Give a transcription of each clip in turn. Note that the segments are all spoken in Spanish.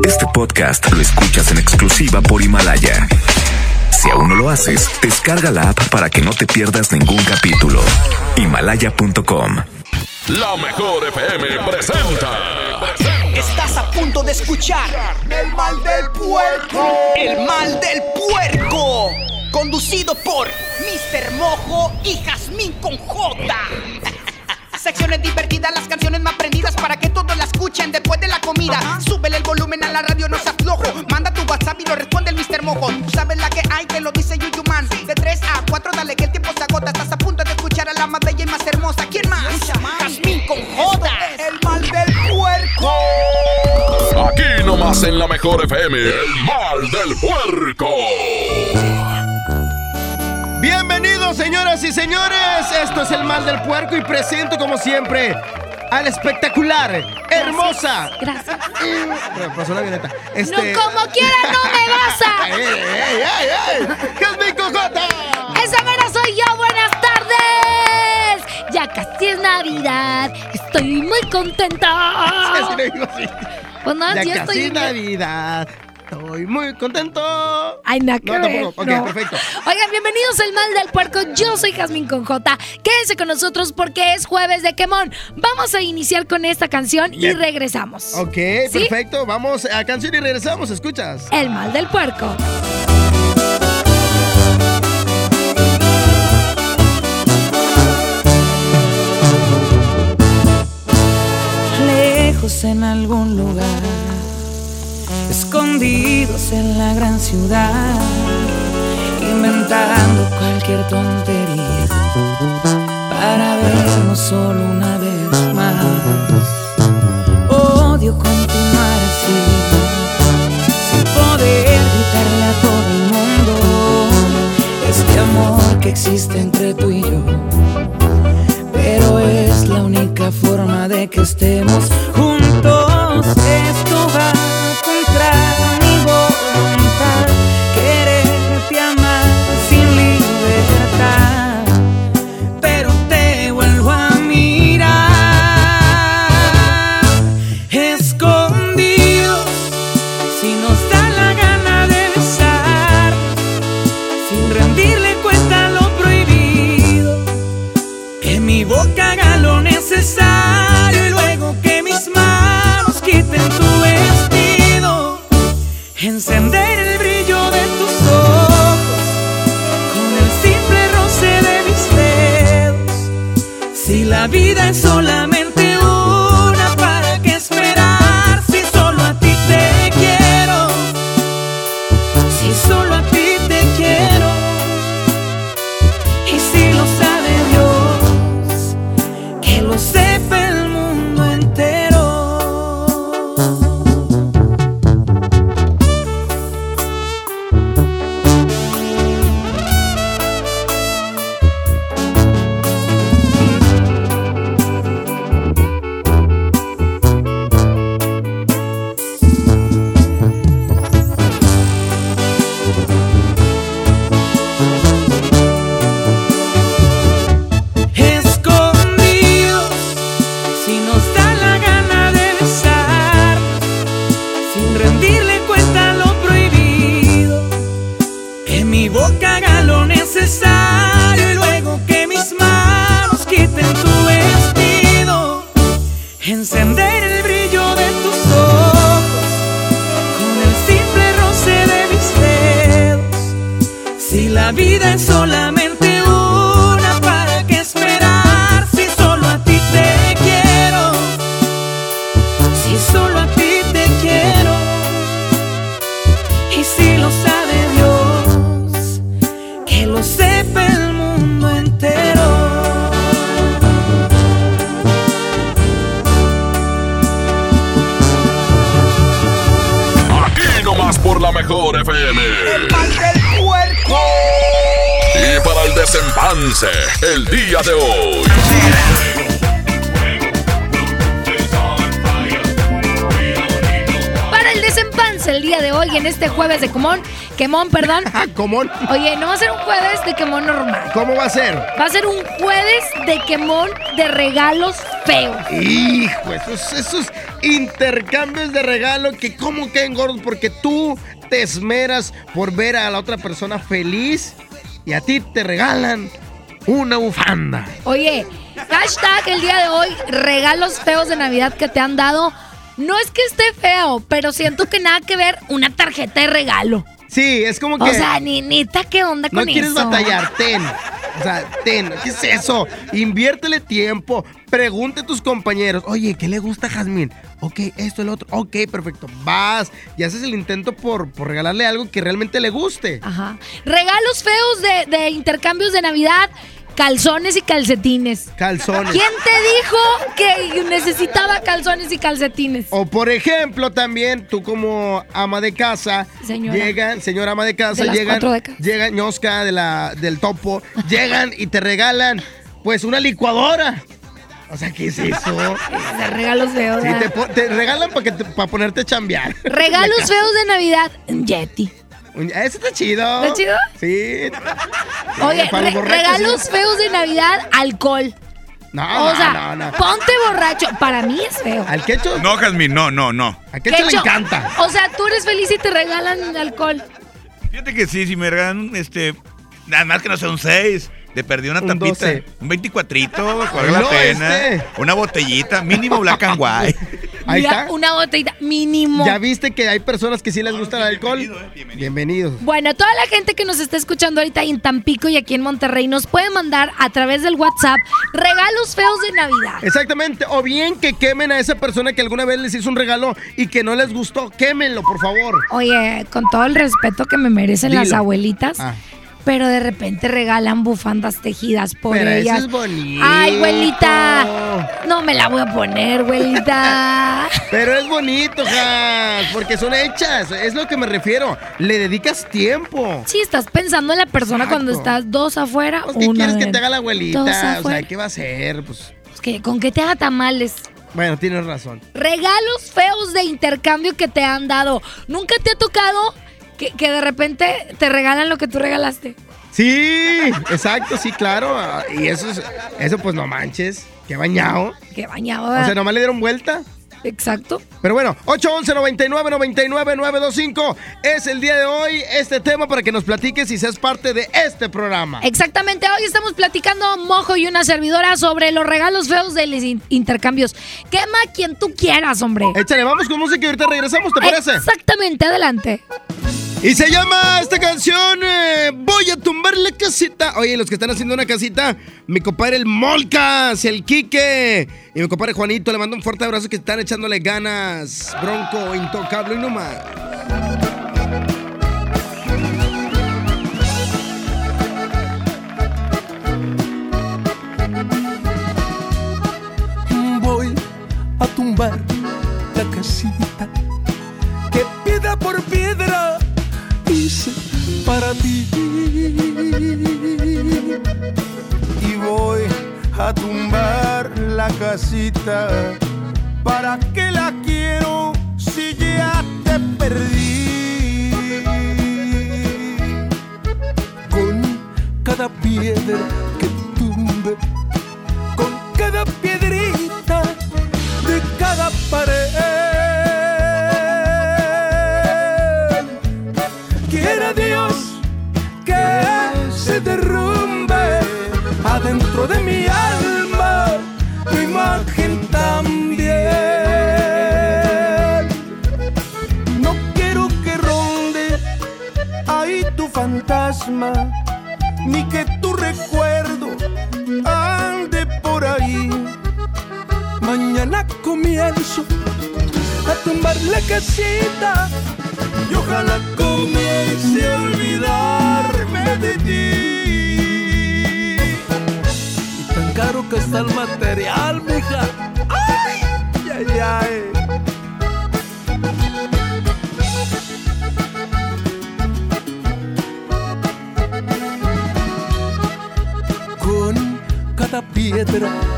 Este podcast lo escuchas en exclusiva por Himalaya. Si aún no lo haces, descarga la app para que no te pierdas ningún capítulo. Himalaya.com. La mejor FM presenta. Estás a punto de escuchar El mal del puerco. El mal del puerco. Conducido por Mr. Mojo y Jazmín con J. Secciones divertidas, las canciones más prendidas para que todos la escuchen después de la comida. Súbele el volumen a la radio, no seas flojo. Manda tu WhatsApp y lo responde el Mr. Mojo. Tú sabes la que hay, que lo dice Yuyu Man. De 3 a 4, dale que el tiempo se agota. Estás a punto de escuchar a la más bella y más hermosa. ¿Quién más? Jazmín con J. El mal del puerco. Aquí nomás en la mejor FM. El mal del puerco. Bienvenidos, señoras y señores. Esto es el mal del puerco y presento, como siempre, al espectacular, hermosa. Gracias. Pasó la violeta. Este... No, como quiera, no me vas a. ¡Ey, ey, ey, ey! ¡Jasmine Cojota! Esa mera soy yo, buenas tardes. Ya casi es Navidad. Estoy muy contenta. Así le digo así. Pues no, Ya sí casi estoy. Navidad. Estoy muy contento. Ay, no, No, tampoco. Ok, no. perfecto. Oigan, bienvenidos al Mal del Puerco. Yo soy Jazmín con J. Quédense con nosotros porque es jueves de quemón. Vamos a iniciar con esta canción y regresamos. Ok, ¿Sí? perfecto. Vamos a canción y regresamos. ¿Escuchas? El Mal del Puerco. lejos en algún lugar, escondidos en la gran ciudad, inventando cualquier tontería para vernos solo una vez más. Odio continuar así, sin poder gritarle a todo el mundo este amor que existe entre tú y yo pero es la única forma de que estemos juntos. Encender el brillo de tus ojos con el simple roce de mis dedos. Si la vida es solamente el desempance, el día de hoy. Para el desempance el día de hoy en este jueves de quemón. Quemón, perdón. Ah, ¿cómo? Oye, no va a ser un jueves de quemón normal. ¿Cómo va a ser? Va a ser un jueves de quemón de regalos feos. Hijo, esos, esos, intercambios de regalo que como caen gordos porque tú te esmeras por ver a la otra persona feliz y a ti te regalan una bufanda. Oye, hashtag el día de hoy, regalos feos de Navidad que te han dado. No es que esté feo, pero siento que nada que ver una tarjeta de regalo. Sí, es como que... O sea, ni neta, ¿qué onda no con quieres eso? batallar, ten. O sea, ten, ¿qué es eso? Inviértele tiempo, pregunte a tus compañeros, oye, ¿qué le gusta a Jazmín? Ok, esto, el otro, ok, perfecto, vas y haces el intento por, por regalarle algo que realmente le guste. Ajá. Regalos feos de, de intercambios de Navidad, calzones y calcetines. Calzones. ¿Quién te dijo que necesitaba calzones y calcetines? O por ejemplo, también tú como ama de casa, Señora. llegan, señora ama de casa, De llegan, llegan, ñosca de la, del topo, llegan y te regalan, pues, una licuadora. O sea, ¿qué es eso? De regalos feos. Sí, te, po- te regalan para ponerte a chambear. Regalos feos de Navidad, un Yeti. Ese está chido. ¿Está chido? Sí. Oye, para los re- borrachos, regalos sí. feos de Navidad, alcohol. No, o no, sea, no, no. ponte borracho. Para mí es feo. Al quecho, No, Jazmín, no, no, no. al quecho le Quecho, encanta. O sea, tú eres feliz y te regalan alcohol. Fíjate que sí, si me regalan, este, nada más que no sea un 6. Le perdí una Un tapita. 12. Un 24, valga la No, pena. este. Una botellita, mínimo black and white. Ahí Mira, está. Una botellita mínimo. Ya viste que hay personas que sí les gusta el alcohol. bienvenido, eh, bienvenido. Bienvenidos. Bueno, toda la gente que nos está escuchando ahorita en Tampico y aquí en Monterrey nos puede mandar a través del WhatsApp regalos feos de Navidad. Exactamente. O bien que quemen a esa persona que alguna vez les hizo un regalo y que no les gustó. Quémenlo, por favor. Oye, con todo el respeto que me merecen las abuelitas, Ah. Pero de repente regalan bufandas tejidas por Pero eso ellas. es bonito. Ay, abuelita, no me la voy a poner, abuelita. Pero es bonito, Jas, porque son hechas. Es lo que me refiero. Le dedicas tiempo. Sí, estás pensando en la persona Exacto. cuando estás dos afuera, Pues, ¿Qué una quieres que te haga la abuelita? O sea. ¿qué va a hacer? Pues, Pues que, ¿Con qué te haga tamales? bueno, tienes razón. Regalos feos de intercambio que te han dado. ¿Nunca te ha tocado que, que de repente te regalan lo que tú regalaste? Sí, exacto, sí, claro. Y eso, es- eso pues no manches. Qué bañado. Que bañado. O sea, nomás le dieron vuelta. Exacto. Pero bueno, 811 99 99 925 es el día de hoy este tema para que nos platiques y seas parte de este programa. Exactamente, hoy estamos platicando Mojo y una servidora sobre los regalos feos de los in- intercambios. Quema quien tú quieras, hombre. Échale, vamos con música y ahorita regresamos, ¿te parece? Exactamente, adelante. Y se llama esta canción eh, Voy a tumbar la casita. Oye, los que están haciendo una casita, mi compadre el Molcas, el Quique y mi compadre Juanito, le mando un fuerte abrazo que están echándole ganas. Bronco, intocable y no más. voy a tumbar la casita que piedra por piedra hice para ti. Y voy a tumbar la casita para que la quiero si ya te perdí. Con cada piedra que tumbe con cada piedrita de cada pared. Quiera Dios que se derrumbe adentro de mi alma ni que tu recuerdo ande por ahí. Mañana comienzo a tumbar la casita y ojalá comience a olvidarme de ti. Y tan caro que está el material, mija. Ay, ay, ay. con cada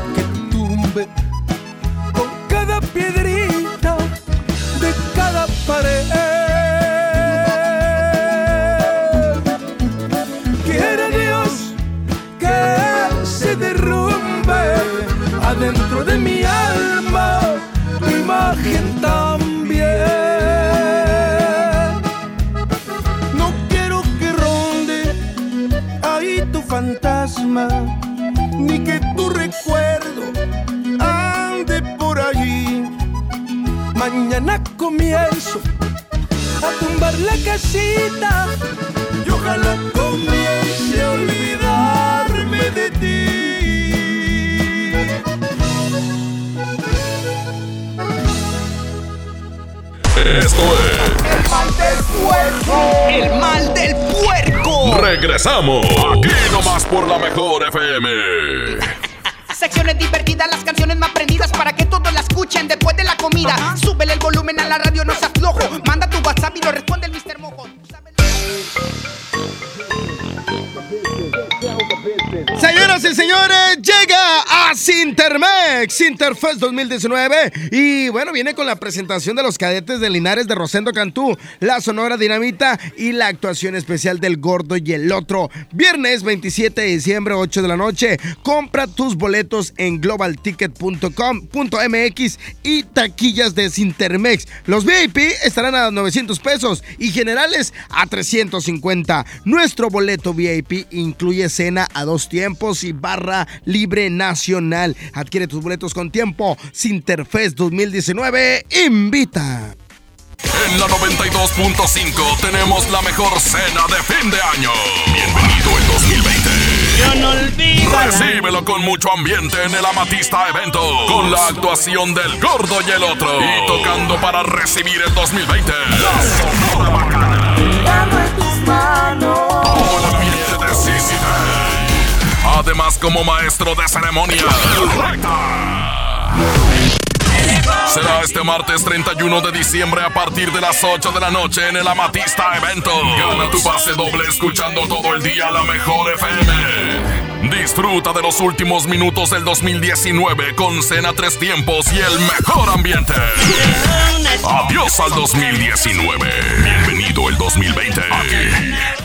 comienzo a tumbar la casita y ojalá comience a olvidarme de ti. Esto es El mal del puerco. El mal del puerco. Regresamos. Aquí nomás por la mejor FM. Secciones divertidas, las Súbele el volumen a la radio, no se aflojo. Manda tu WhatsApp y lo responde el Mr. Mojo. Señoras y señores, llega a Sintermex, Sinterfest 2019. Y bueno, viene con la presentación de los cadetes de Linares de Rosendo Cantú, la Sonora Dinamita y la actuación especial del Gordo y el Otro. Viernes 27 de diciembre, 8 de la noche. Compra tus boletos en globalticket.com.mx y taquillas de Sintermex. Los VIP estarán a 900 pesos y generales a 350. Nuestro boleto VIP incluye cena a dos tiempos y barra libre nacional. Adquiere tus boletos con tiempo. Sinterfest 2019 invita. En la 92.5 tenemos la mejor cena de fin de año. Bienvenido el 2020. Yo no olvido. Recíbelo con mucho ambiente en el Amatista Evento. Con la actuación del gordo y el otro. Y tocando para recibir el 2020. La Sonora Bacana. Todo el ambiente de. Además, como maestro de ceremonia. el Recta. Será este martes 31 de diciembre a partir de las 8 de la noche en el Amatista Evento. Gana tu pase doble escuchando todo el día la mejor FM. Disfruta de los últimos minutos del 2019 con cena tres tiempos y el mejor ambiente. Adiós al 2019. Bienvenido el 2020. Aquí.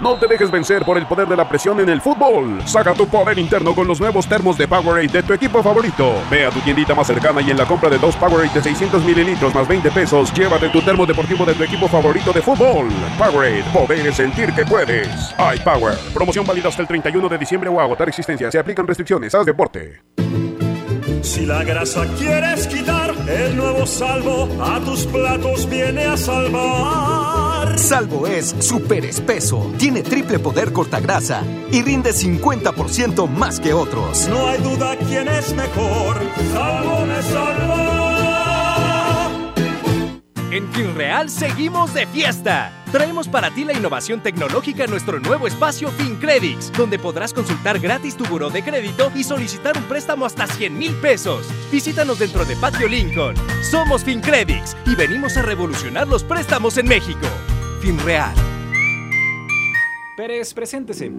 No te dejes vencer por el poder de la presión en el fútbol. Saca tu poder interno con los nuevos termos de Powerade de tu equipo favorito. Ve a tu tiendita más cercana y en la compra de dos Powerade de 600 mililitros más 20 pesos, llévate tu termo deportivo de tu equipo favorito de fútbol. Powerade, poder sentir que puedes. iPower. Promoción válida hasta el 31 de diciembre o agotar existencia. Se aplican restricciones. Haz deporte. Si la grasa quieres quitar, el nuevo salvo a tus platos viene a salvar. Salvo es súper espeso, tiene triple poder cortagrasa y rinde 50% más que otros. No hay duda quién es mejor. Salvo me salva. En FinReal seguimos de fiesta. Traemos para ti la innovación tecnológica en nuestro nuevo espacio FinCredits, donde podrás consultar gratis tu buró de crédito y solicitar un préstamo hasta 100 mil pesos. Visítanos dentro de Patio Lincoln. Somos FinCredits y venimos a revolucionar los préstamos en México. FinReal. Pérez, preséntese.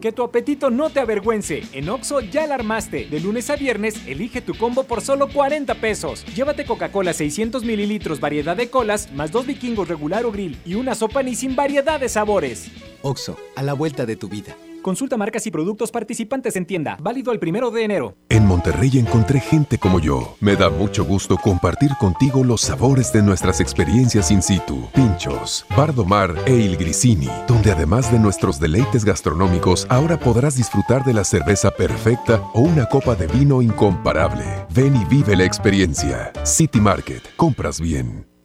Que tu apetito no te avergüence. En Oxo ya la armaste. De lunes a viernes, elige tu combo por solo 40 pesos. Llévate Coca-Cola 600 mililitros, variedad de colas, más dos vikingos regular o grill y una sopa ni sin variedad de sabores. Oxo, a la vuelta de tu vida. Consulta marcas y productos participantes en tienda. Válido el primero de enero. En Monterrey encontré gente como yo. Me da mucho gusto compartir contigo los sabores de nuestras experiencias in situ. Pinchos, Bardomar e Il Grisini, donde además de nuestros deleites gastronómicos, ahora podrás disfrutar de la cerveza perfecta o una copa de vino incomparable. Ven y vive la experiencia. City Market, compras bien.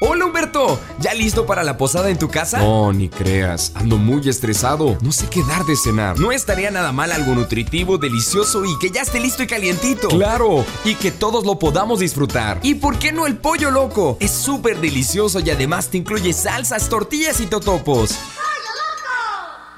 Hola Humberto, ¿ya listo para la posada en tu casa? No, ni creas, ando muy estresado, no sé qué dar de cenar. No estaría nada mal algo nutritivo, delicioso y que ya esté listo y calientito. Claro, y que todos lo podamos disfrutar. ¿Y por qué no el pollo loco? Es súper delicioso y además te incluye salsas, tortillas y totopos.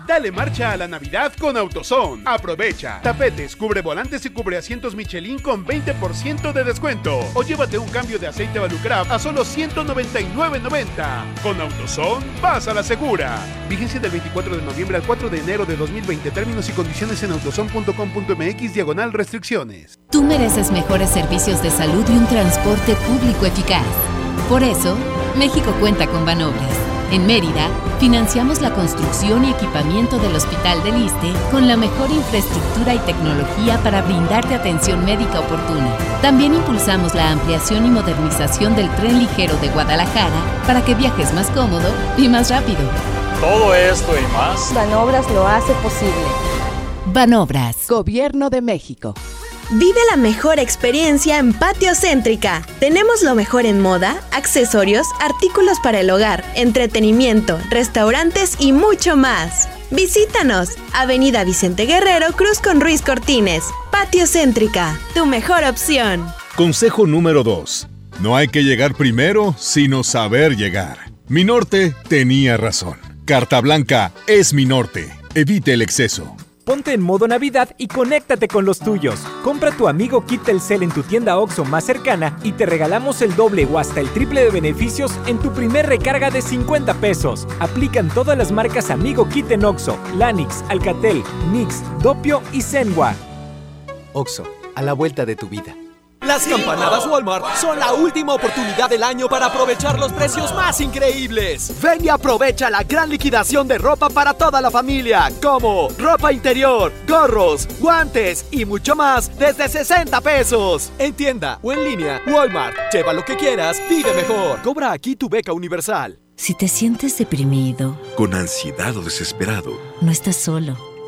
Dale marcha a la Navidad con AutoZone. Aprovecha. Tapetes, cubre volantes y cubre asientos Michelin con 20% de descuento. O llévate un cambio de aceite Valucraft a solo 199.90. Con AutoZone, vas a la segura. Vigencia del 24 de noviembre al 4 de enero de 2020. Términos y condiciones en autozone.com.mx diagonal restricciones. Tú mereces mejores servicios de salud y un transporte público eficaz. Por eso, México cuenta con Banobras. En Mérida, financiamos la construcción y equipamiento del Hospital del Iste con la mejor infraestructura y tecnología para brindarte atención médica oportuna. También impulsamos la ampliación y modernización del tren ligero de Guadalajara para que viajes más cómodo y más rápido. Todo esto y más. Banobras lo hace posible. Banobras. Gobierno de México. Vive la mejor experiencia en Patio Céntrica. Tenemos lo mejor en moda, accesorios, artículos para el hogar, entretenimiento, restaurantes y mucho más. Visítanos, Avenida Vicente Guerrero, Cruz con Ruiz Cortines. Patio Céntrica, tu mejor opción. Consejo número 2. No hay que llegar primero, sino saber llegar. Mi norte tenía razón. Carta Blanca es mi norte. Evite el exceso. Ponte en modo Navidad y conéctate con los tuyos. Compra tu amigo Kit Telcel en tu tienda OXO más cercana y te regalamos el doble o hasta el triple de beneficios en tu primer recarga de 50 pesos. Aplican todas las marcas Amigo Kit en OXO, Lanix, Alcatel, Nix, Dopio y Zenwa. OXO, a la vuelta de tu vida. Las campanadas Walmart son la última oportunidad del año para aprovechar los precios más increíbles. Ven y aprovecha la gran liquidación de ropa para toda la familia, como ropa interior, gorros, guantes y mucho más desde 60 pesos. En tienda o en línea, Walmart. Lleva lo que quieras, vive mejor. Cobra aquí tu beca universal. Si te sientes deprimido, Con ansiedad o desesperado, no estás solo.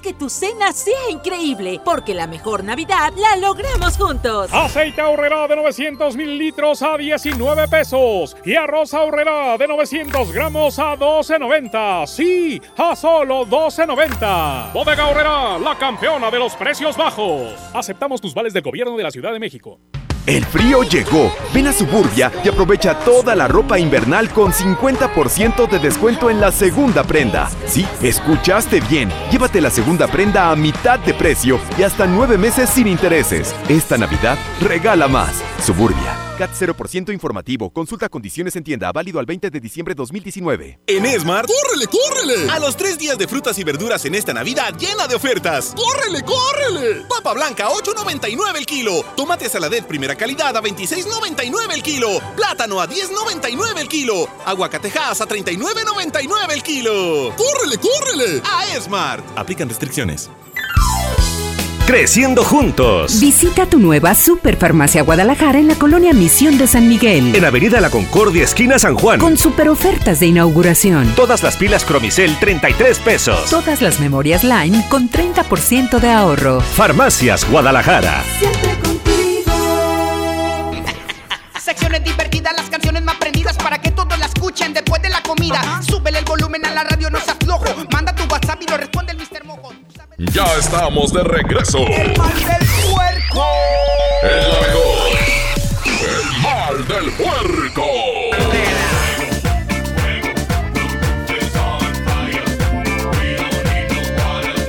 Que tu cena sea increíble, porque la mejor Navidad la logramos juntos. Aceite ahorrera de 900 mililitros a 19 pesos. Y arroz ahorrera de 900 gramos a 12.90. Sí, a solo 12.90. Bodega ahorrera, la campeona de los precios bajos. Aceptamos tus vales del gobierno de la Ciudad de México. El frío llegó. Ven a Suburbia y aprovecha toda la ropa invernal con 50% de descuento en la segunda prenda. Sí, escuchaste bien. Llévate la segunda prenda a mitad de precio y hasta nueve meses sin intereses. Esta Navidad regala más. Suburbia. CAT 0% informativo. Consulta condiciones en tienda. Válido al 20 de diciembre 2019. En Esmart, ¡córrele, córrele! A los tres días de frutas y verduras en esta Navidad llena de ofertas. ¡Córrele, córrele! Papa blanca, 8.99 el kilo. Tomate saladet primera calidad a 26.99 el kilo. Plátano a 10.99 el kilo. Aguacatejas a 39.99 el kilo. ¡Córrele, córrele! A Esmart. Aplican restricciones. Creciendo juntos. Visita tu nueva Superfarmacia Guadalajara en la colonia Misión de San Miguel. En Avenida La Concordia, esquina San Juan. Con super ofertas de inauguración. Todas las pilas Cromicel, 33 pesos. Todas las memorias Line con 30% de ahorro. Farmacias Guadalajara. Secciones divertidas, las canciones más prendidas para que todos la escuchen después de la comida. Súbele el volumen a la radio, no seas flojo. Manda tu WhatsApp y lo responde el Mr. Mojo. Ya estamos de regreso. El mal del puerco. El mejor. El mal del puerco.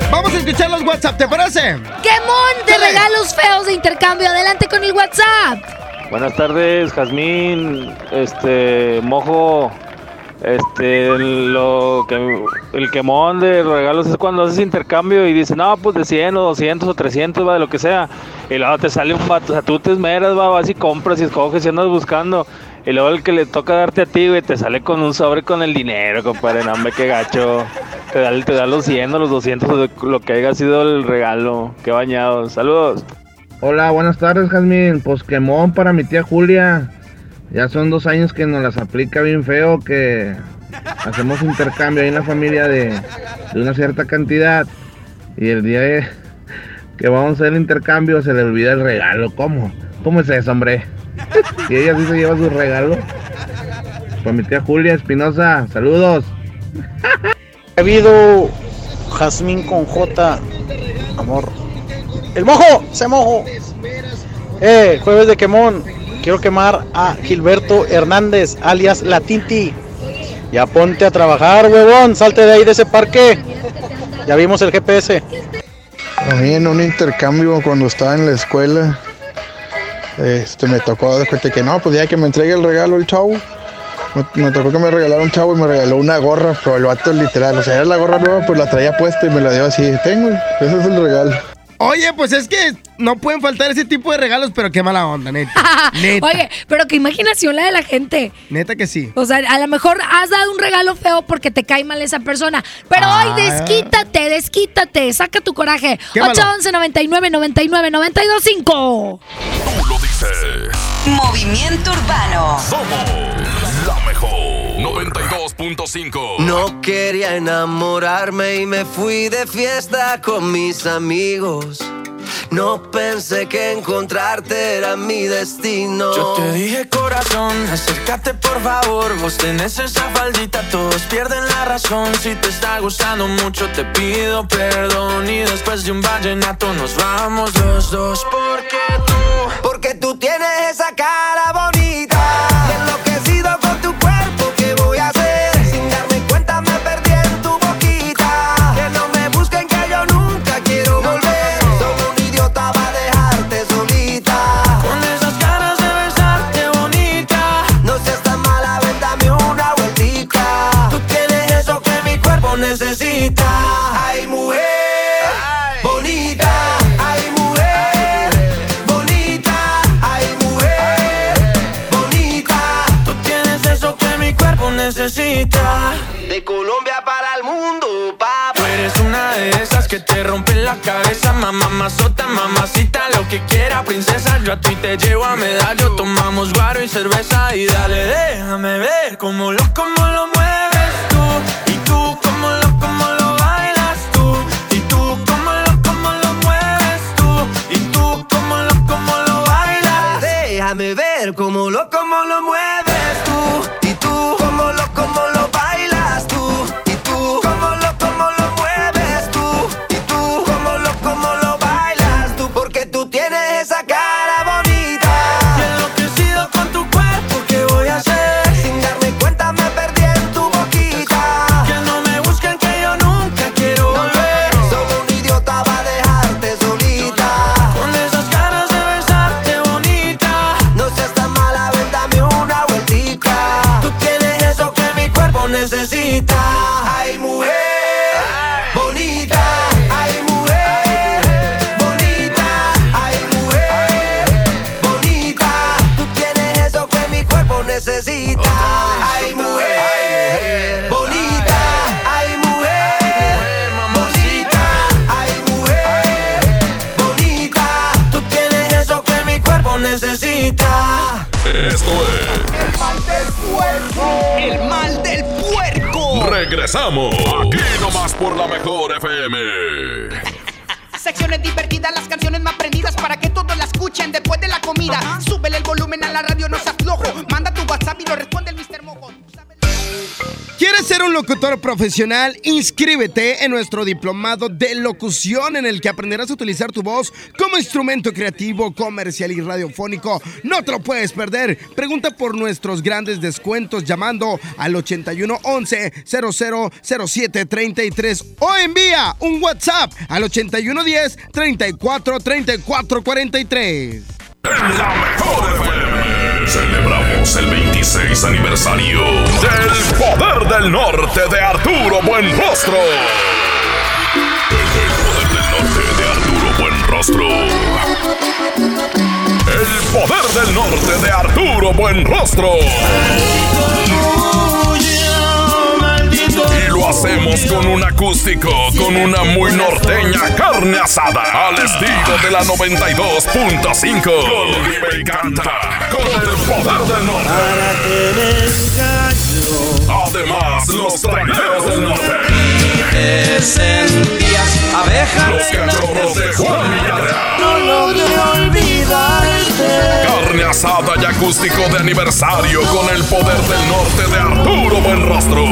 Vamos a escuchar los WhatsApp, ¿te parece? ¡Quemón de regalos feos de intercambio! Adelante con el WhatsApp. Buenas tardes, Jazmín, este, Mojo, este, lo que, el quemón de regalos es cuando haces intercambio y dices, no, pues de 100 o 200 o 300, va, de lo que sea, y luego te sale un vato, o sea, tú te esmeras, va, vas y compras y escoges y andas buscando, y luego el que le toca darte a ti, güey, te sale con un sobre con el dinero, compadre, no, hombre, qué gacho, te da, te da los 100 o los 200 o de lo que haya sido el regalo, qué bañado, saludos. Hola, buenas tardes, Jazmín. Pues quemón para mi tía Julia. Ya son dos años que nos las aplica bien feo, que hacemos intercambio ahí en la familia de, una cierta cantidad. Y el día que vamos a hacer el intercambio, se le olvida el regalo. ¿Cómo? ¿Cómo es eso, hombre? Y ella sí se lleva su regalo. Para mi tía Julia Espinosa, saludos. Ha habido Jazmín con J, amor. ¡El mojo! ¡Se mojo! Eh, jueves de quemón. Quiero quemar a Gilberto Hernández, alias La Tinti. Ya ponte a trabajar, huevón. Salte de ahí de ese parque. Ya vimos el GPS. A mí en un intercambio cuando estaba en la escuela, este, me tocó de cuenta que no, pues ya que me entregue el regalo el chavo. Me, me tocó que me regalara un chavo y me regaló una gorra, pero el vato literal, o sea, era la gorra nueva, pues la traía puesta y me la dio así. Tengo, ese es el regalo. Oye, pues es que no pueden faltar ese tipo de regalos, pero qué mala onda, neta. neta. Oye, pero qué imaginación la de la gente. Neta que sí. O sea, a lo mejor has dado un regalo feo porque te cae mal esa persona. Pero Ah. hoy desquítate, desquítate, saca tu coraje. Quémalo. 811 99 99 92 5. Tú lo dices. Movimiento Urbano. Somos la mejor. 92.5. No quería enamorarme y me fui de fiesta con mis amigos. No pensé que encontrarte era mi destino. Yo te dije corazón, acércate por favor Vos tenés esa faldita, todos pierden la razón Si te está gustando mucho te pido perdón Y después de un vallenato nos vamos los dos Porque tú, Porque tú tienes esa cara rompen la cabeza, mamá, mazota, mamacita, lo que quiera, princesa. Yo a ti te llevo a medallo, tomamos guaro y cerveza y dale, déjame ver cómo lo, cómo lo mueves tú. Y tú, cómo lo, cómo lo bailas tú. Y tú, cómo lo, cómo lo mueves tú. Y tú, cómo lo, cómo lo bailas. Déjame ver cómo lo, cómo lo mueves tú, Regresamos. Aquí nomás por la mejor FM. Secciones divertidas, las canciones más prendidas para que todos la escuchen después de la comida. Súbele el volumen a la radio, no seas flojo. Manda tu WhatsApp y lo responde ser un locutor profesional? Inscríbete en nuestro diplomado de locución en el que aprenderás a utilizar tu voz como instrumento creativo, comercial y radiofónico. No te lo puedes perder. Pregunta por nuestros grandes descuentos llamando al 8111 0007 33 o envía un WhatsApp al 8110 34 34 43. En la mejor FM. Celebramos el 26 aniversario del Poder del Norte de Arturo Buenrostro. El Poder del Norte de Arturo Buenrostro. El Poder del Norte de Arturo Buenrostro hacemos con un acústico, con una muy norteña carne asada. Al estilo de la 92.5. Con y canta, con el poder del norte. Además, los traileros del norte. Te sentías abeja. Los cachorros de Juan Villarreal. No logré olvidarte. Carne asada y acústico de aniversario con el poder del norte de Arturo Buenrostro.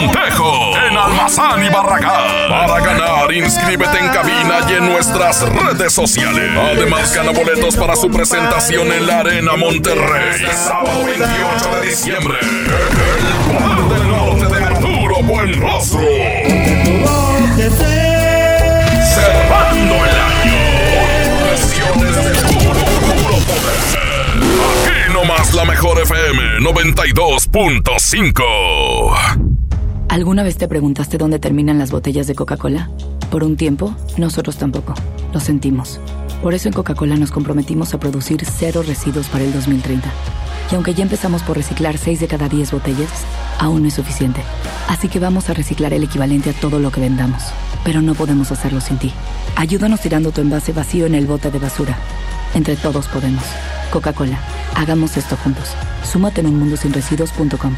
Montejo, en Almazán y Barragán. Para ganar, inscríbete en cabina y en nuestras redes sociales. Además, gana boletos para su presentación en la Arena Monterrey. Sábado 28 de diciembre. El poder del norte de Arturo Buenrostro. Cerrando el año. Presiones de puro, puro poder. Aquí nomás la mejor FM 92.5. ¿Alguna vez te preguntaste dónde terminan las botellas de Coca-Cola? Por un tiempo, nosotros tampoco. Lo sentimos. Por eso en Coca-Cola nos comprometimos a producir cero residuos para el 2030. Y aunque ya empezamos por reciclar 6 de cada 10 botellas, aún no es suficiente. Así que vamos a reciclar el equivalente a todo lo que vendamos. Pero no podemos hacerlo sin ti. Ayúdanos tirando tu envase vacío en el bote de basura. Entre todos podemos. Coca-Cola. Hagamos esto juntos. Súmate en unmundosinresiduos.com.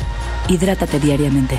Hidrátate diariamente.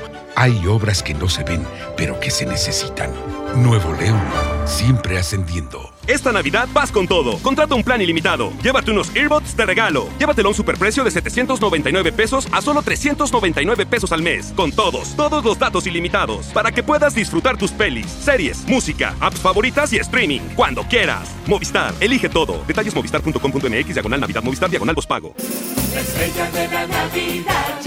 Hay obras que no se ven, pero que se necesitan. Nuevo León, siempre ascendiendo. Esta Navidad vas con todo. Contrata un plan ilimitado. Llévate unos earbuds de regalo. Llévatelo a un superprecio de 799 pesos a solo 399 pesos al mes. Con todos, todos los datos ilimitados. Para que puedas disfrutar tus pelis, series, música, apps favoritas y streaming. Cuando quieras. Movistar, elige todo. Detalles movistar.com.mx, diagonal Navidad, Movistar, diagonal pago. La estrella de la Navidad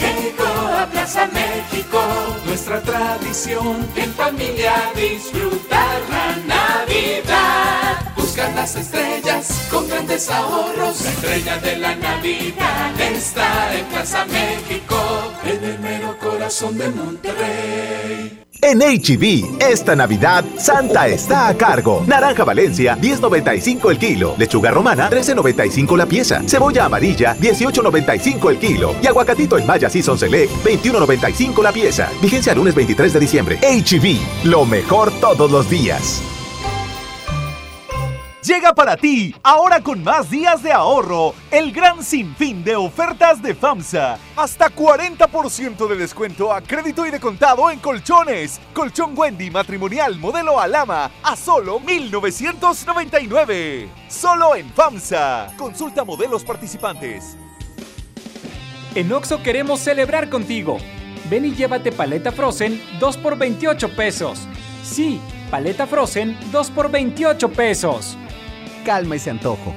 Plaza México. Nuestra tradición en familia disfrutar la Navidad. Buscar las estrellas con grandes ahorros. La estrella de la Navidad está en Plaza México, en el mero corazón de Monterrey. En HB, esta Navidad, Santa está a cargo. Naranja Valencia, 10.95 el kilo. Lechuga romana, 13.95 la pieza. Cebolla amarilla, 18.95 el kilo. Y aguacatito en Maya Season Select, 21.95 la pieza. Vigencia lunes 23 de diciembre. HB, lo mejor todos los días. Llega para ti, ahora con más días de ahorro, el gran sinfín de ofertas de FAMSA. Hasta 40% de descuento a crédito y de contado en colchones. Colchón Wendy matrimonial modelo Alama a solo 1999. Solo en FAMSA. Consulta modelos participantes. En Oxo queremos celebrar contigo. Ven y llévate paleta Frozen 2 por 28 pesos. Sí, paleta Frozen 2 por 28 pesos. Calma ese antojo.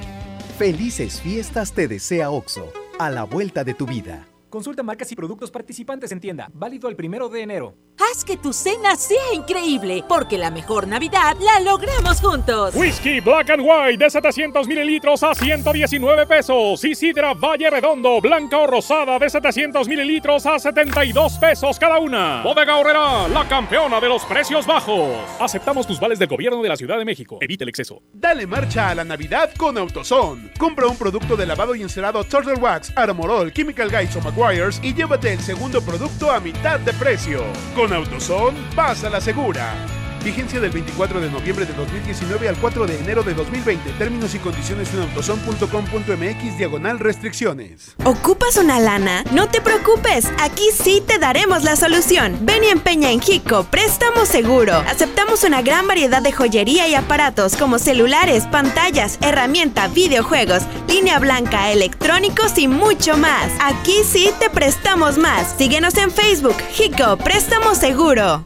Felices fiestas te desea OXO, a la vuelta de tu vida. Consulta marcas y productos participantes en tienda. Válido el primero de enero. Haz que tu cena sea increíble, porque la mejor Navidad la logramos juntos. Whisky Black and White de 700 mililitros a 119 pesos. Y sidra Valle Redondo, blanca o rosada de 700 mililitros a 72 pesos cada una. Bodega Horrera, la campeona de los precios bajos. Aceptamos tus vales del gobierno de la Ciudad de México. Evita el exceso. Dale marcha a la Navidad con AutoZone. Compra un producto de lavado y encerado Turtle Wax, Armorol, Chemical Guys o McGuire's y llévate el segundo producto a mitad de precio. Con AutoZone, vas a la segura. Vigencia del 24 de noviembre de 2019 al 4 de enero de 2020. Términos y condiciones en autozone.com.mx diagonal restricciones. ¿Ocupas una lana? No te preocupes, aquí sí te daremos la solución. Ven y empeña en Jico, préstamo seguro. Aceptamos una gran variedad de joyería y aparatos como celulares, pantallas, herramienta, videojuegos, línea blanca, electrónicos y mucho más. Aquí sí te prestamos más. Síguenos en Facebook, Jico, préstamo seguro.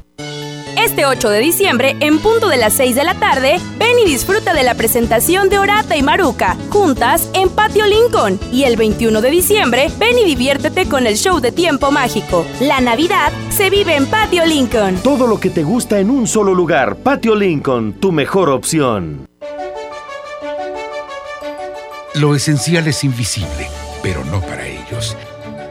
Este 8 de diciembre, en punto de las 6 de la tarde, ven y disfruta de la presentación de Orata y Maruca, juntas en Patio Lincoln. Y el 21 de diciembre, ven y diviértete con el show de tiempo mágico. La Navidad se vive en Patio Lincoln. Todo lo que te gusta en un solo lugar. Patio Lincoln, tu mejor opción. Lo esencial es invisible, pero no para ellos.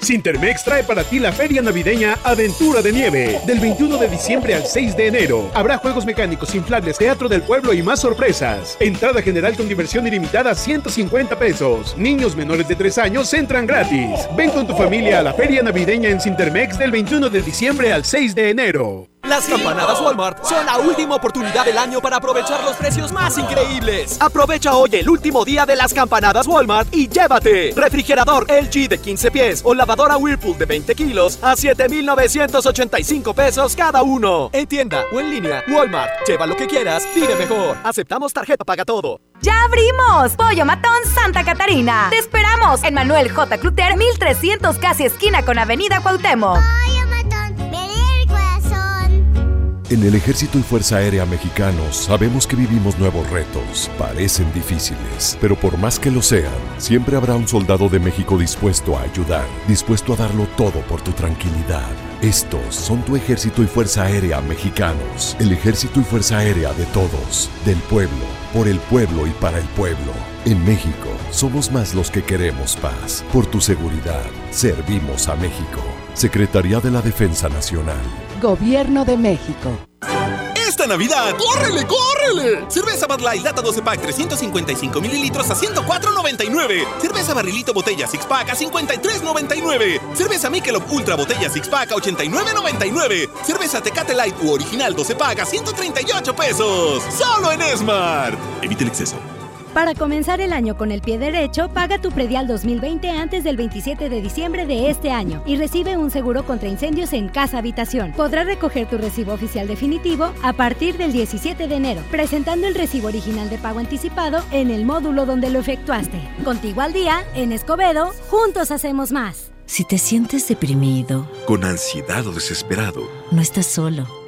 Sintermex trae para ti la feria navideña Aventura de Nieve. Del 21 de diciembre al 6 de enero. Habrá juegos mecánicos, inflables, teatro del pueblo y más sorpresas. Entrada general con diversión ilimitada 150 pesos. Niños menores de 3 años entran gratis. Ven con tu familia a la feria navideña en Sintermex del 21 de diciembre al 6 de enero. Las campanadas Walmart son la última oportunidad del año para aprovechar los precios más increíbles. Aprovecha hoy el último día de las campanadas Walmart y llévate refrigerador LG de 15 pies o lavadora Whirlpool de 20 kilos a 7,985 pesos cada uno. En tienda o en línea, Walmart. Lleva lo que quieras, vive mejor. Aceptamos tarjeta paga todo. ¡Ya abrimos! Pollo Matón Santa Catarina. Te esperamos en Manuel J. Cluter, 1300 casi esquina con Avenida Cuauhtémoc. En el Ejército y Fuerza Aérea Mexicanos sabemos que vivimos nuevos retos. Parecen difíciles, pero por más que lo sean, siempre habrá un soldado de México dispuesto a ayudar, dispuesto a darlo todo por tu tranquilidad. Estos son tu Ejército y Fuerza Aérea Mexicanos. El Ejército y Fuerza Aérea de todos, del pueblo, por el pueblo y para el pueblo. En México, somos más los que queremos paz. Por tu seguridad, servimos a México. Secretaría de la Defensa Nacional. Gobierno de México. Esta Navidad, ¡córrele, córrele! Cerveza Bud Light Lata 12 Pack 355 mililitros a 104.99. Cerveza Barrilito Botella Six Pack a 53.99. Cerveza Michelob Ultra Botella Six Pack a 89.99. Cerveza Tecate Light u Original 12 Pack a 138 pesos. Solo en Smart. Evite el exceso. Para comenzar el año con el pie derecho, paga tu predial 2020 antes del 27 de diciembre de este año y recibe un seguro contra incendios en casa habitación. Podrás recoger tu recibo oficial definitivo a partir del 17 de enero, presentando el recibo original de pago anticipado en el módulo donde lo efectuaste. Contigo al día, en Escobedo, juntos hacemos más. Si te sientes deprimido, con ansiedad o desesperado, no estás solo.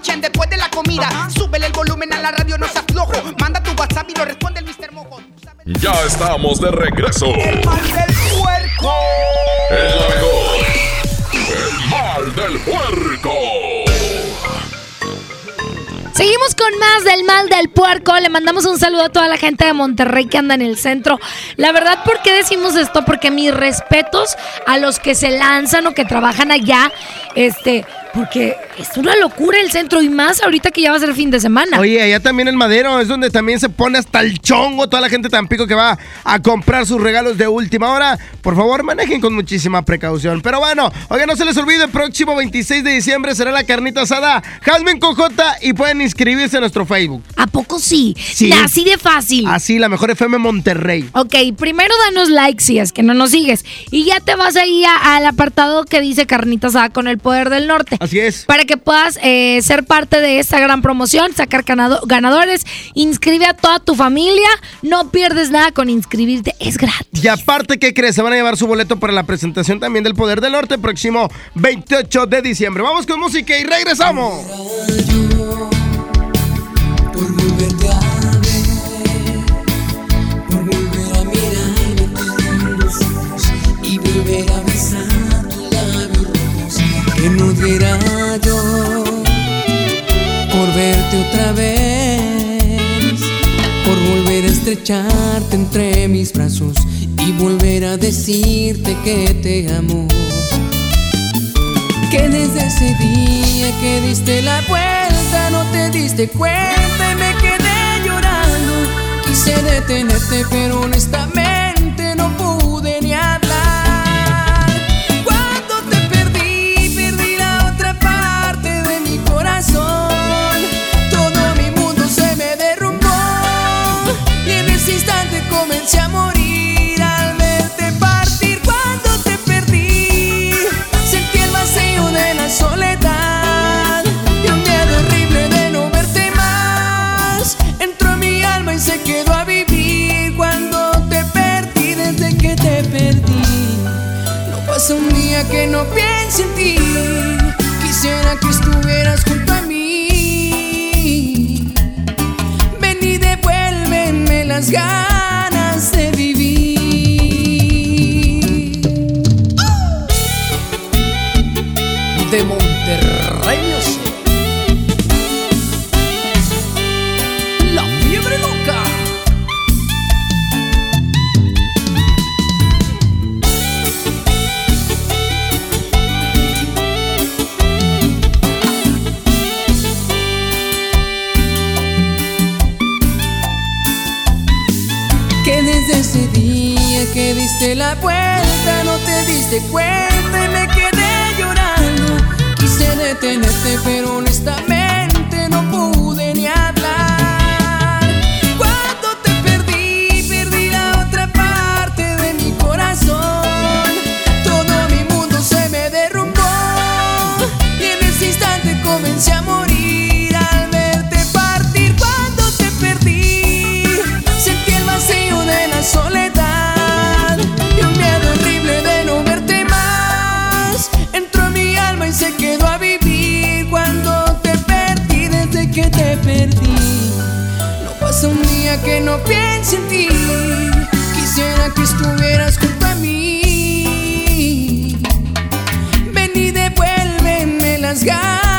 escuchen después de la comida. Súbele el volumen a la radio, no seas flojo. Manda tu WhatsApp y lo responde el Mr. Mojo. Ya estamos de regreso. El mal del puerco. El. El mal del puerco. Seguimos con más del mal del puerco. Le mandamos un saludo a toda la gente de Monterrey que anda en el centro. La verdad, ¿por qué decimos esto? Porque mis respetos a los que se lanzan o que trabajan allá. Este, porque es una locura el centro y más ahorita que ya va a ser fin de semana. Oye, allá también el Madero es donde también se pone hasta el chongo toda la gente tan pico que va a comprar sus regalos de última hora. Por favor, manejen con muchísima precaución. Pero bueno, oiga, no se les olvide, el próximo 26 de diciembre será la carnita asada Jasmine Cojota y pueden inscribirse en nuestro Facebook. ¿A poco sí? Sí. Así de fácil. Así, la mejor FM Monterrey. Ok, primero danos like si es que no nos sigues. Y ya te vas ahí a- al apartado que dice carnita asada con el poder del norte. Así es. Para que puedas eh, ser parte de esta gran promoción, sacar ganado- ganadores, inscribe a toda tu familia. No pierdes nada con inscribirte, es gratis. Y aparte, ¿qué crees? Se van a llevar su boleto para la presentación también del Poder del Norte, próximo 28 de diciembre. Vamos con música y regresamos. Por no diera yo por verte otra vez, por volver a estrecharte entre mis brazos y volver a decirte que te amo. Que desde ese día que diste la vuelta no te diste cuenta y me quedé llorando. Quise detenerte pero honestamente día que no piense en ti. Quisiera que estuvieras junto a mí. Ven y devuélveme las ganas diste la vuelta no te diste cuenta y me quedé llorando. Quise detenerte pero honestamente día que no piense en ti. Quisiera que estuvieras junto a mí. Ven y devuélveme las ganas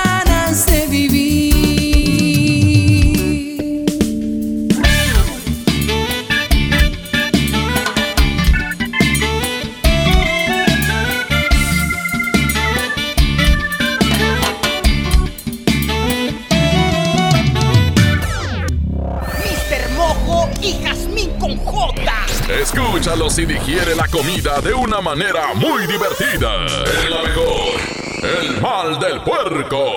Escúchalos y digiere la comida de una manera muy divertida. Es la mejor. El mal del puerco.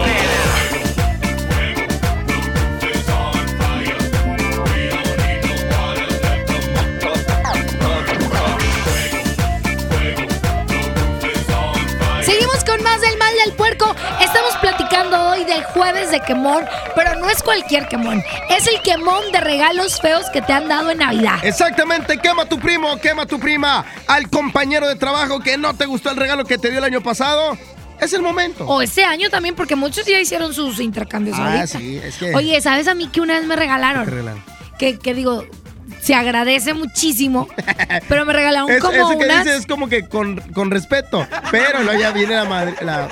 Jueves de quemón, pero no es cualquier quemón. Es el quemón de regalos feos que te han dado en Navidad. Exactamente, quema a tu primo, quema a tu prima, al compañero de trabajo que no te gustó el regalo que te dio el año pasado. Es el momento. O ese año también, porque muchos ya hicieron sus intercambios Ah, ahorita. sí, es que- Oye, ¿sabes a mí que una vez me regalaron? ¿Qué te regalaron? Que, que digo, se agradece muchísimo, pero me regalaron Es- como ese que unas... dices es como que con, con respeto, pero luego ya viene la madre. La,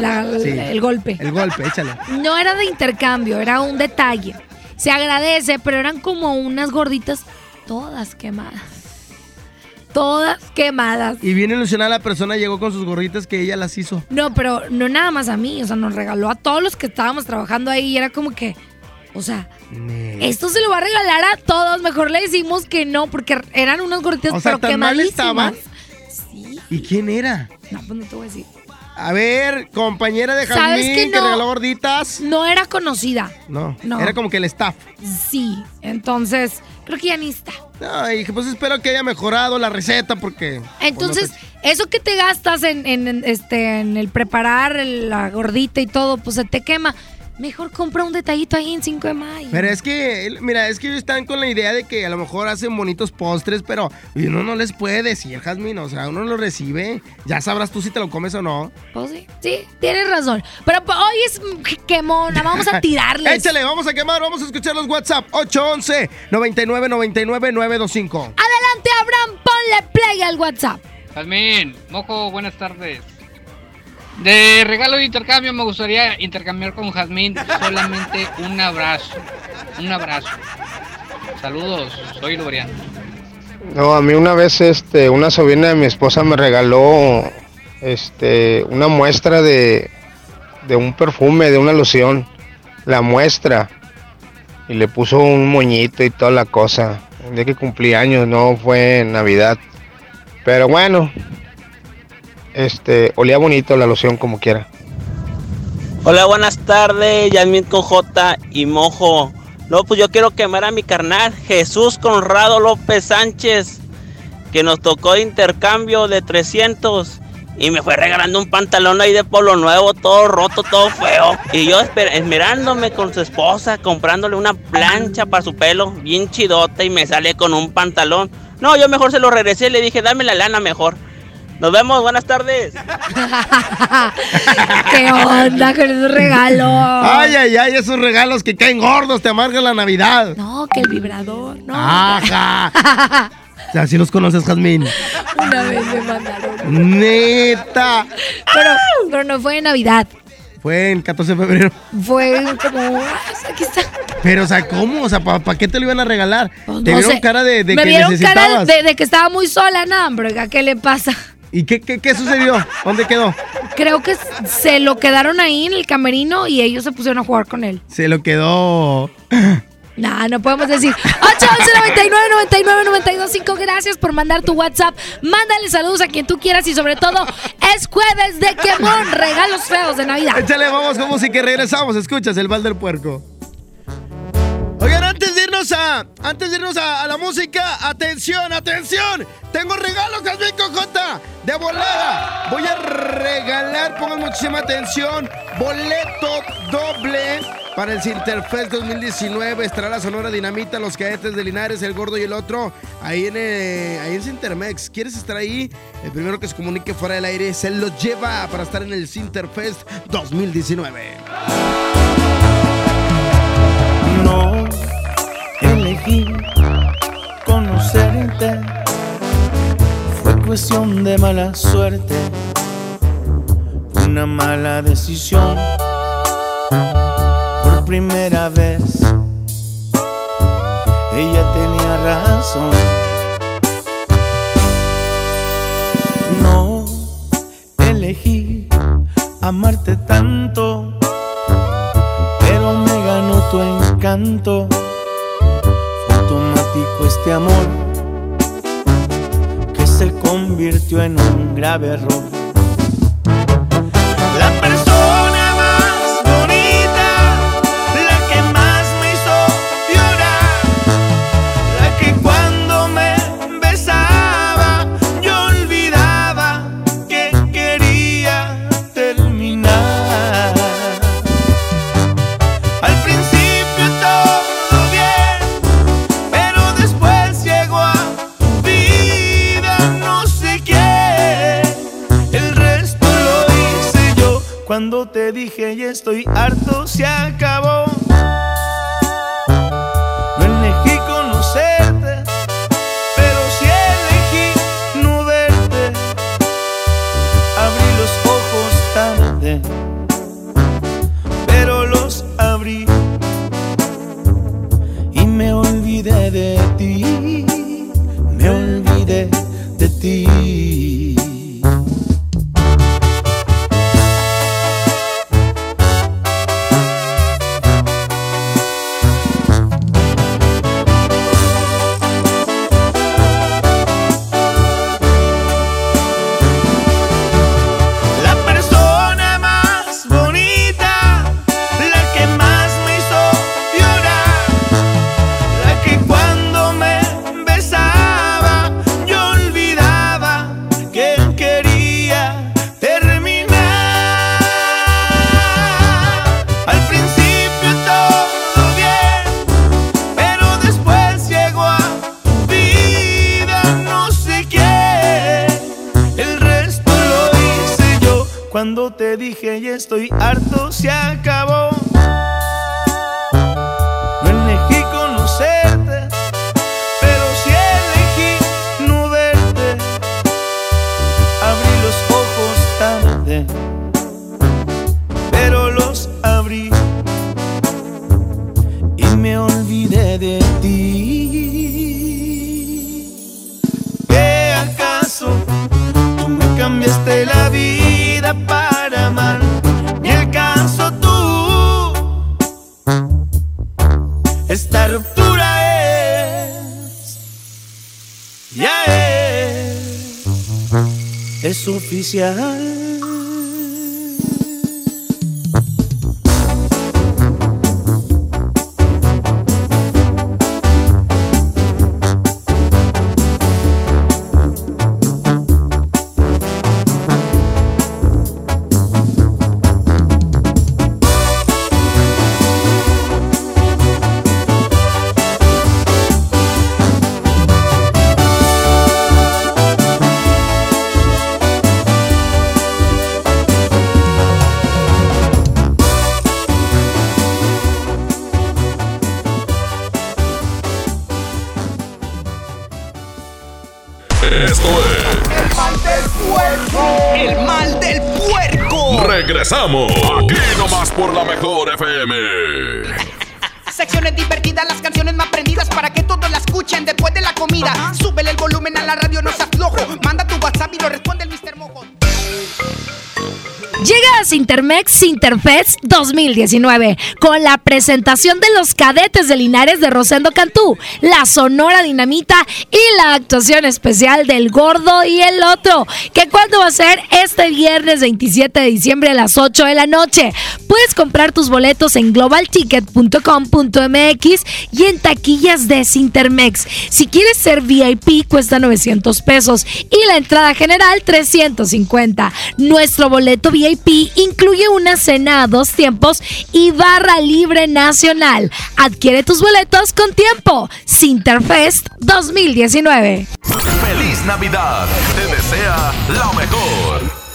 la- La- sí. el golpe. El golpe, échale. No era de intercambio, era un detalle. Se agradece, pero eran como unas gorditas todas quemadas. Todas quemadas. Y bien ilusionada la persona llegó con sus gorritas que ella las hizo. No, pero no nada más a mí, o sea, nos regaló a todos los que estábamos trabajando ahí y era como que, o sea, esto se lo va a regalar a todos, mejor le decimos que no, porque eran unas gorditas O sea, pero ¿tan mal estaban? ¿Y quién era? No, pues no te voy a decir. A ver, compañera de ¿Sabes Jazmín que regaló gorditas. No era conocida. No, No. era como que el staff. Sí, entonces, creo que ya ni está. No, y dije, pues espero que haya mejorado la receta porque... Entonces, pues, no eso que te gastas en, en- en, este, en el preparar el- la gordita y todo, pues se te quema. Mejor compra un detallito ahí en 5 de mayo. Pero es que, mira, es que ellos están con la idea de que a lo mejor hacen bonitos postres, pero uno no les puede decir, Jazmín, o sea, uno lo recibe, ya sabrás tú si te lo comes o no. Pues sí, sí, tienes razón. Pero pues, hoy es quemona, vamos a tirarles. Échale, vamos a quemar, vamos a escuchar los WhatsApp 811 99 99 925. Adelante, Abraham, ponle play al WhatsApp. Jazmín, Mojo, buenas tardes. De regalo de intercambio me gustaría intercambiar con Jazmín solamente un abrazo. Un abrazo. Saludos, soy Lorian. No, a mí una vez este, una sobrina de mi esposa me regaló este, una muestra de, de un perfume, de una loción. La muestra. Y le puso un moñito y toda la cosa. El día que cumplí años, no fue Navidad. Pero bueno, este, olía bonito la loción como quiera. Hola, buenas tardes, Yasmin con J y Mojo. No, pues yo quiero quemar a mi carnal, Jesús Conrado López Sánchez, que nos tocó intercambio de 300 y me fue regalando un pantalón ahí de polo nuevo, todo roto, todo feo. Y yo esmerándome con su esposa, comprándole una plancha para su pelo, bien chidota, y me sale con un pantalón. No, yo mejor se lo regresé y le dije, dame la lana mejor. Nos vemos, buenas tardes. ¿Qué onda con esos regalos? Ay, ay, ay, esos regalos que caen gordos, te amargan la Navidad. No, que el vibrador, no. Ajá. O sea, si los conoces, Jazmín. Una vez me mandaron. Neta. Pero, pero no fue en Navidad. Fue en 14 de febrero. Fue como. "Ah, Aquí está. Pero, o sea, ¿cómo? O sea, ¿para qué te lo iban a regalar? te No vieron sé. cara de, de Me que vieron necesitabas. cara de, de que estaba muy sola, no, hombre, ¿a ¿qué le pasa? ¿Y qué, qué, qué sucedió? ¿Dónde quedó? Creo que se lo quedaron ahí en el camerino y ellos se pusieron a jugar con él. Se lo quedó. Nah, no podemos decir. 811 99 99 92 5 Gracias por mandar tu WhatsApp. Mándale saludos a quien tú quieras y sobre todo es jueves de quemón. Regalos feos de Navidad. Échale, vamos con música y regresamos. Escuchas el bal del puerco. Antes de irnos a. La música, atención, atención. Tengo regalos, Jasmine Cojota, de volada. Voy a regalar, pongan muchísima atención, boleto doble para el Cinterfest 2019. Estará la Sonora Dinamita, los cadetes de Linares, el gordo y el otro. Ahí en, eh, ahí en Cintermex. ¿Quieres estar ahí? El primero que se comunique fuera del aire se lo lleva para estar en el Cinterfest 2019. Elegí conocerte, fue cuestión de mala suerte, una mala decisión. Por primera vez, ella tenía razón. No elegí amarte tanto pero me ganó tu encanto. Este amor que se convirtió en un grave error. Te dije ya estoy harto, se acabó. No elegí conocerte, pero sí elegí no verte. Abrí los ojos tarde pero los abrí y me olvidé de ti, me olvidé de ti. Es oficial. Sinterfest 2019 con la presentación de los cadetes de Linares de Rosendo Cantú, la Sonora Dinamita y la actuación especial del Gordo y el Otro. ¿Que cuándo va a ser? Este viernes 27 de diciembre a las 8 de la noche. Puedes comprar tus boletos en globalticket.com.mx y en taquillas de Sintermex. Si quieres ser VIP cuesta 900 pesos y la entrada general 350. Nuestro boleto VIP incluye una cena a dos tiempos y barra libre nacional. Adquiere tus boletos con tiempo. Sinterfest 2019. ¡Feliz Navidad! Te desea lo mejor.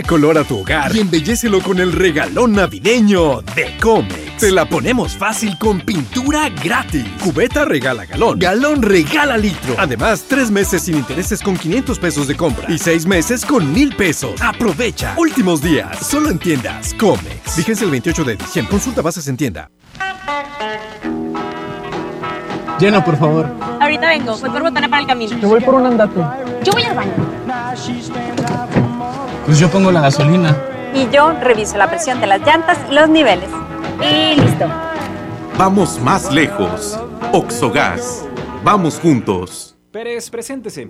Color a tu hogar y embellécelo con el regalón navideño de Comex. Te la ponemos fácil con pintura gratis. Cubeta regala galón. Galón regala litro. Además, tres meses sin intereses con 500 pesos de compra y seis meses con mil pesos. Aprovecha. Últimos días. Solo en tiendas Comex. Vigencia el 28 de diciembre. Consulta bases en tienda. Llena, por favor. Ahorita vengo, voy por botana para el camino. Te voy por un andate. Yo voy al baño. Pues yo pongo la gasolina. Y yo reviso la presión de las llantas y los niveles. Y listo. Vamos más lejos. Oxogas. Vamos juntos. Pérez, preséntese.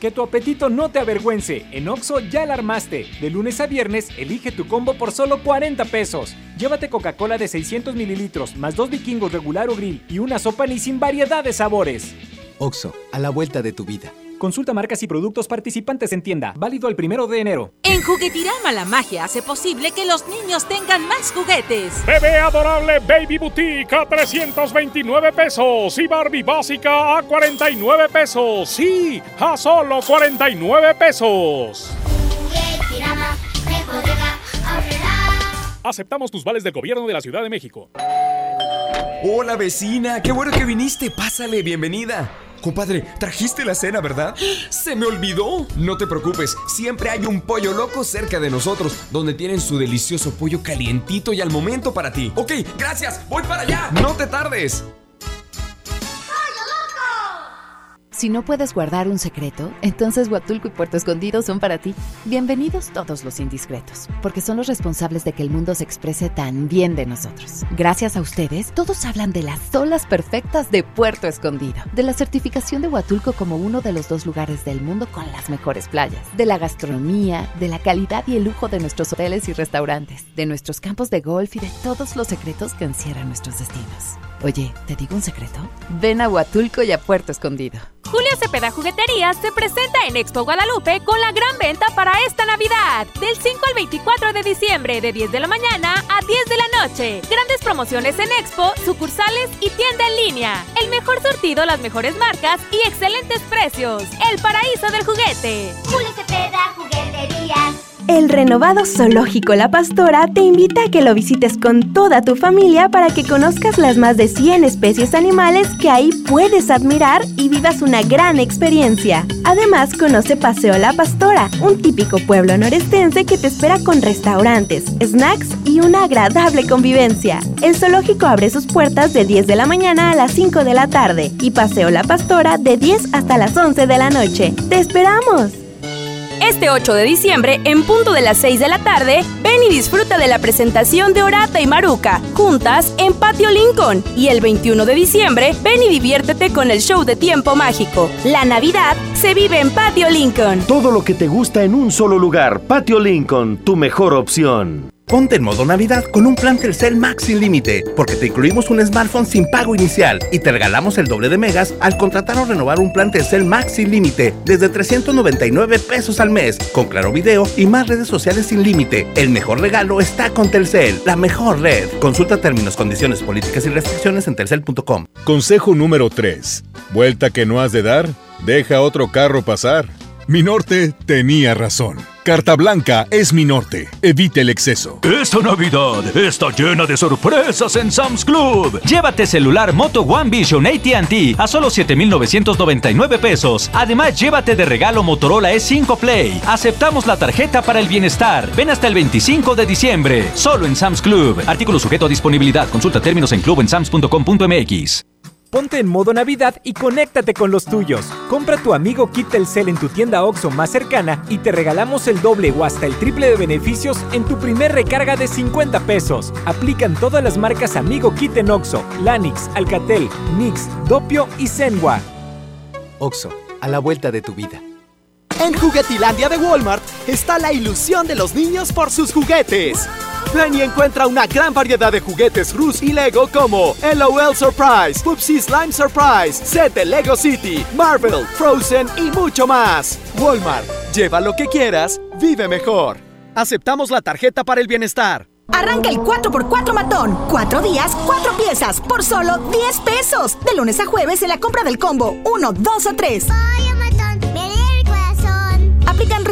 Que tu apetito no te avergüence. En Oxo ya la armaste. De lunes a viernes, elige tu combo por solo 40 pesos. Llévate Coca-Cola de 600 mililitros, más dos vikingos regular o grill y una sopa ni sin variedad de sabores. Oxo, a la vuelta de tu vida. Consulta marcas y productos participantes en tienda. Válido el primero de enero. En Juguetirama la magia hace posible que los niños tengan más juguetes. Bebé adorable Baby Boutique a 329 pesos y Barbie básica a 49 pesos. Sí, a solo 49 pesos. Aceptamos tus vales del gobierno de la Ciudad de México. Hola vecina, qué bueno que viniste. Pásale, bienvenida. Compadre, trajiste la cena, ¿verdad? Se me olvidó. No te preocupes, siempre hay un pollo loco cerca de nosotros, donde tienen su delicioso pollo calientito y al momento para ti. Ok, gracias, voy para allá. No te tardes. Si no puedes guardar un secreto, entonces Huatulco y Puerto Escondido son para ti. Bienvenidos todos los indiscretos, porque son los responsables de que el mundo se exprese tan bien de nosotros. Gracias a ustedes, todos hablan de las olas perfectas de Puerto Escondido, de la certificación de Huatulco como uno de los dos lugares del mundo con las mejores playas, de la gastronomía, de la calidad y el lujo de nuestros hoteles y restaurantes, de nuestros campos de golf y de todos los secretos que encierran nuestros destinos. Oye, ¿te digo un secreto? Ven a Huatulco y a Puerto Escondido. Julio Cepeda Jugueterías se presenta en Expo Guadalupe con la gran venta para esta Navidad. Del 5 al 24 de diciembre, de 10 de la mañana a 10 de la noche. Grandes promociones en Expo, sucursales y tienda en línea. El mejor surtido, las mejores marcas y excelentes precios. El paraíso del juguete. Julio Cepeda Jugueterías. El renovado Zoológico La Pastora te invita a que lo visites con toda tu familia para que conozcas las más de 100 especies animales que ahí puedes admirar y vivas una gran experiencia. Además, conoce Paseo La Pastora, un típico pueblo norestense que te espera con restaurantes, snacks y una agradable convivencia. El zoológico abre sus puertas de 10 de la mañana a las 5 de la tarde y Paseo La Pastora de 10 hasta las 11 de la noche. ¡Te esperamos! Este 8 de diciembre, en punto de las 6 de la tarde, ven y disfruta de la presentación de Orata y Maruca, juntas en Patio Lincoln. Y el 21 de diciembre, ven y diviértete con el show de tiempo mágico. La Navidad se vive en Patio Lincoln. Todo lo que te gusta en un solo lugar. Patio Lincoln, tu mejor opción. Ponte en modo Navidad con un plan Telcel Max sin límite, porque te incluimos un smartphone sin pago inicial y te regalamos el doble de megas al contratar o renovar un plan Telcel Max sin límite desde 399 pesos al mes, con claro video y más redes sociales sin límite. El mejor regalo está con Telcel, la mejor red. Consulta términos, condiciones, políticas y restricciones en telcel.com. Consejo número 3. Vuelta que no has de dar, deja otro carro pasar. Mi norte tenía razón. Carta Blanca es mi norte. Evite el exceso. Esta Navidad está llena de sorpresas en Sam's Club. Llévate celular Moto One Vision AT&T a solo 7,999 pesos. Además, llévate de regalo Motorola E5 Play. Aceptamos la tarjeta para el bienestar. Ven hasta el 25 de diciembre. Solo en Sam's Club. Artículo sujeto a disponibilidad. Consulta términos en clubensams.com.mx. Ponte en modo Navidad y conéctate con los tuyos. Compra tu amigo Kit Telcel en tu tienda OXO más cercana y te regalamos el doble o hasta el triple de beneficios en tu primer recarga de 50 pesos. Aplican todas las marcas Amigo Kit en OXO, Lanix, Alcatel, Nix, Dopio y Zenwa. OXO, a la vuelta de tu vida. En Juguetilandia de Walmart está la ilusión de los niños por sus juguetes. Ven encuentra una gran variedad de juguetes Rus y Lego como LOL Surprise, Pupsi Slime Surprise, set de Lego City, Marvel, Frozen y mucho más. Walmart, lleva lo que quieras, vive mejor. Aceptamos la tarjeta para el bienestar. Arranca el 4x4 matón. Cuatro días, cuatro piezas, por solo 10 pesos. De lunes a jueves en la compra del combo 1, 2 o 3.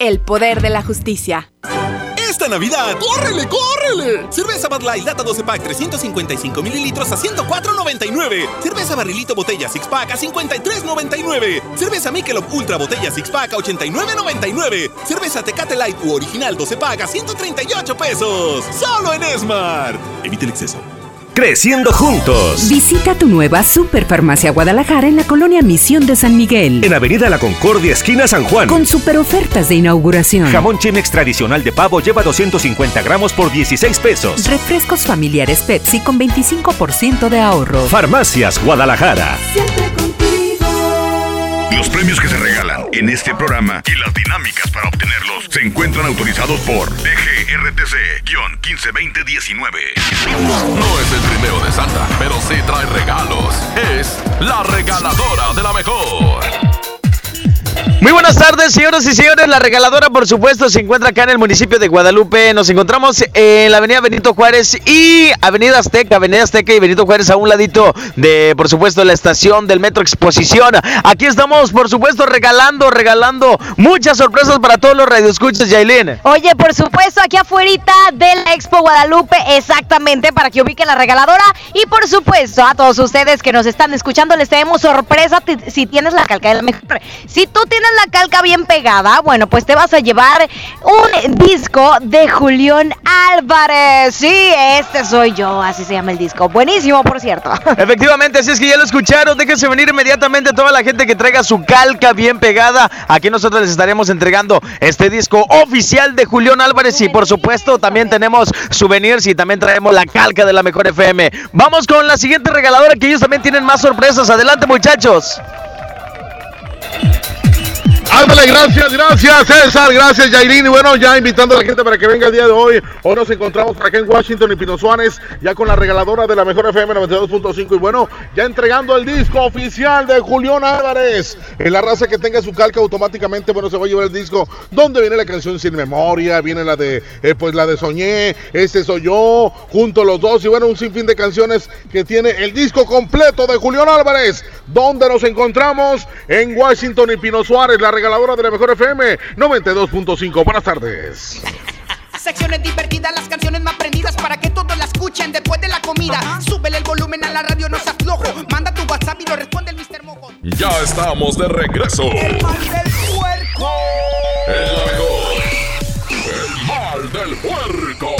El poder de la justicia. Esta Navidad, ¡córrele, córrele! Cerveza Bud Light Lata 12 Pack 355 mililitros a 104.99. Cerveza Barrilito Botella Six Pack a 53.99. Cerveza Michelob Ultra Botella Six Pack a 89.99. Cerveza Tecate Light u Original 12 Pack a 138 pesos. Solo en Smart. Evite el exceso. Creciendo juntos. Visita tu nueva Superfarmacia Guadalajara en la colonia Misión de San Miguel. En Avenida La Concordia, esquina San Juan. Con super ofertas de inauguración. Jamón Chimex tradicional de pavo lleva 250 gramos por 16 pesos. Refrescos familiares Pepsi con 25% de ahorro. Farmacias Guadalajara. Los premios que se regalan en este programa y las dinámicas para obtenerlos se encuentran autorizados por DGRTC-152019. No es el trineo de Santa, pero sí trae regalos. Es la regaladora de la mejor. Muy buenas tardes, señoras y señores. La regaladora, por supuesto, se encuentra acá en el municipio de Guadalupe. Nos encontramos en la avenida Benito Juárez y avenida Azteca, avenida Azteca y Benito Juárez a un ladito de, por supuesto, la estación del Metro Exposición. Aquí estamos, por supuesto, regalando, regalando muchas sorpresas para todos los radioescuchas, Yailin. Oye, por supuesto, aquí afuera de la Expo Guadalupe, exactamente, para que ubiquen la regaladora. Y por supuesto, a todos ustedes que nos están escuchando, les tenemos sorpresa si tienes la calca de la mejor. Si tú tienes la calca bien pegada, bueno, pues te vas a llevar un disco de Julián Álvarez. Sí, este soy yo, así se llama el disco. Buenísimo, por cierto. Efectivamente, así es que ya lo escucharon. Déjense venir inmediatamente toda la gente que traiga su calca bien pegada. Aquí nosotros les estaremos entregando este disco oficial de Julián Álvarez. Y por supuesto, también tenemos souvenirs y también traemos la calca de la mejor FM. Vamos con la siguiente regaladora que ellos también tienen más sorpresas. Adelante, muchachos. Ándale, gracias, gracias César, gracias Jairín. Y bueno, ya invitando a la gente para que venga el día de hoy. Hoy nos encontramos acá en Washington y Pino Suárez, ya con la regaladora de la mejor FM 92.5. Y bueno, ya entregando el disco oficial de Julián Álvarez. En la raza que tenga su calca automáticamente, bueno, se va a llevar el disco donde viene la canción Sin Memoria, viene la de, eh, pues la de Soñé, Este Soy Yo, junto los dos. Y bueno, un sinfín de canciones que tiene el disco completo de Julián Álvarez. Donde nos encontramos en Washington y Pino Suárez, la regaladora de la mejor FM 92.5. Buenas tardes. Secciones divertidas, las canciones más prendidas para que todos la escuchen después de la comida. Súbele el volumen a la radio, no seas flojo. Manda tu WhatsApp y lo responde el Mr. Mojo. Ya estamos de regreso. El mal del puerco. Es la mejor. El mal del puerco.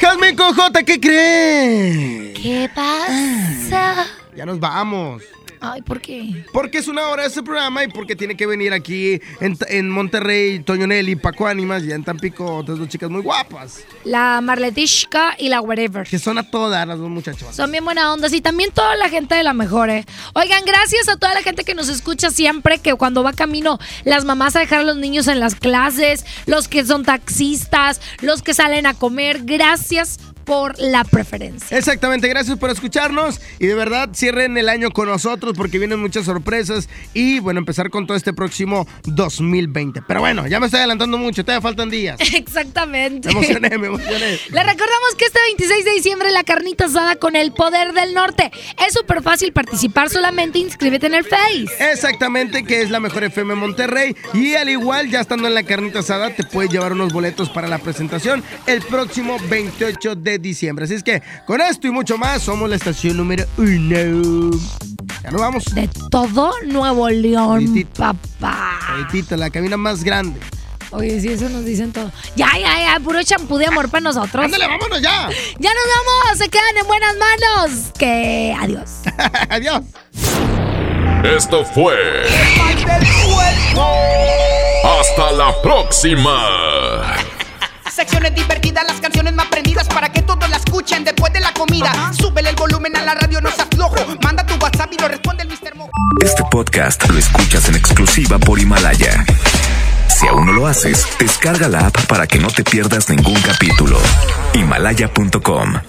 Jasmine J, ¿qué cree? ¿Qué pasa? Ya nos vamos. Ay, ¿por qué? Porque es una hora de este programa y porque tiene que venir aquí en, en Monterrey Toño Nelly, Paco Ánimas y en Tampico otras dos chicas muy guapas. La Marletishka y la Whatever. Que son a todas las dos muchachos. Son bien buena onda y también toda la gente de la mejor, ¿eh? Oigan, gracias a toda la gente que nos escucha siempre, que cuando va camino las mamás a dejar a los niños en las clases, los que son taxistas, los que salen a comer. Gracias por la preferencia. Exactamente, gracias por escucharnos y de verdad cierren el año con nosotros porque vienen muchas sorpresas y bueno, empezar con todo este próximo 2020. Pero bueno, ya me estoy adelantando mucho, todavía faltan días. Exactamente. Me emocioné, me emocioné. Le recordamos que este 26 de diciembre la carnita asada con el poder del norte. Es súper fácil participar, solamente inscríbete en el Face. Exactamente, que es la mejor FM Monterrey y al igual ya estando en la carnita asada te puedes llevar unos boletos para la presentación el próximo 28 de diciembre. Así es que con esto y mucho más, somos la estación número uno. Ya nos vamos. De todo Nuevo León, papá. Ahorita, la cabina más grande. Oye, sí, eso nos dicen todo. Ya, ya, ya, puro champú de amor para nosotros. Ándale, vámonos ya. Ya nos vamos, se quedan en buenas manos. Que adiós. adiós. Esto fue. Hasta la próxima. Secciones divertidas, las canciones más prendidas para que escuchen después de la comida. Súbele el volumen a la radio, no se aflojo. Manda tu WhatsApp y lo responde el Mr. Mo. Este podcast lo escuchas en exclusiva por Himalaya. Si aún no lo haces, descarga la app para que no te pierdas ningún capítulo. Himalaya.com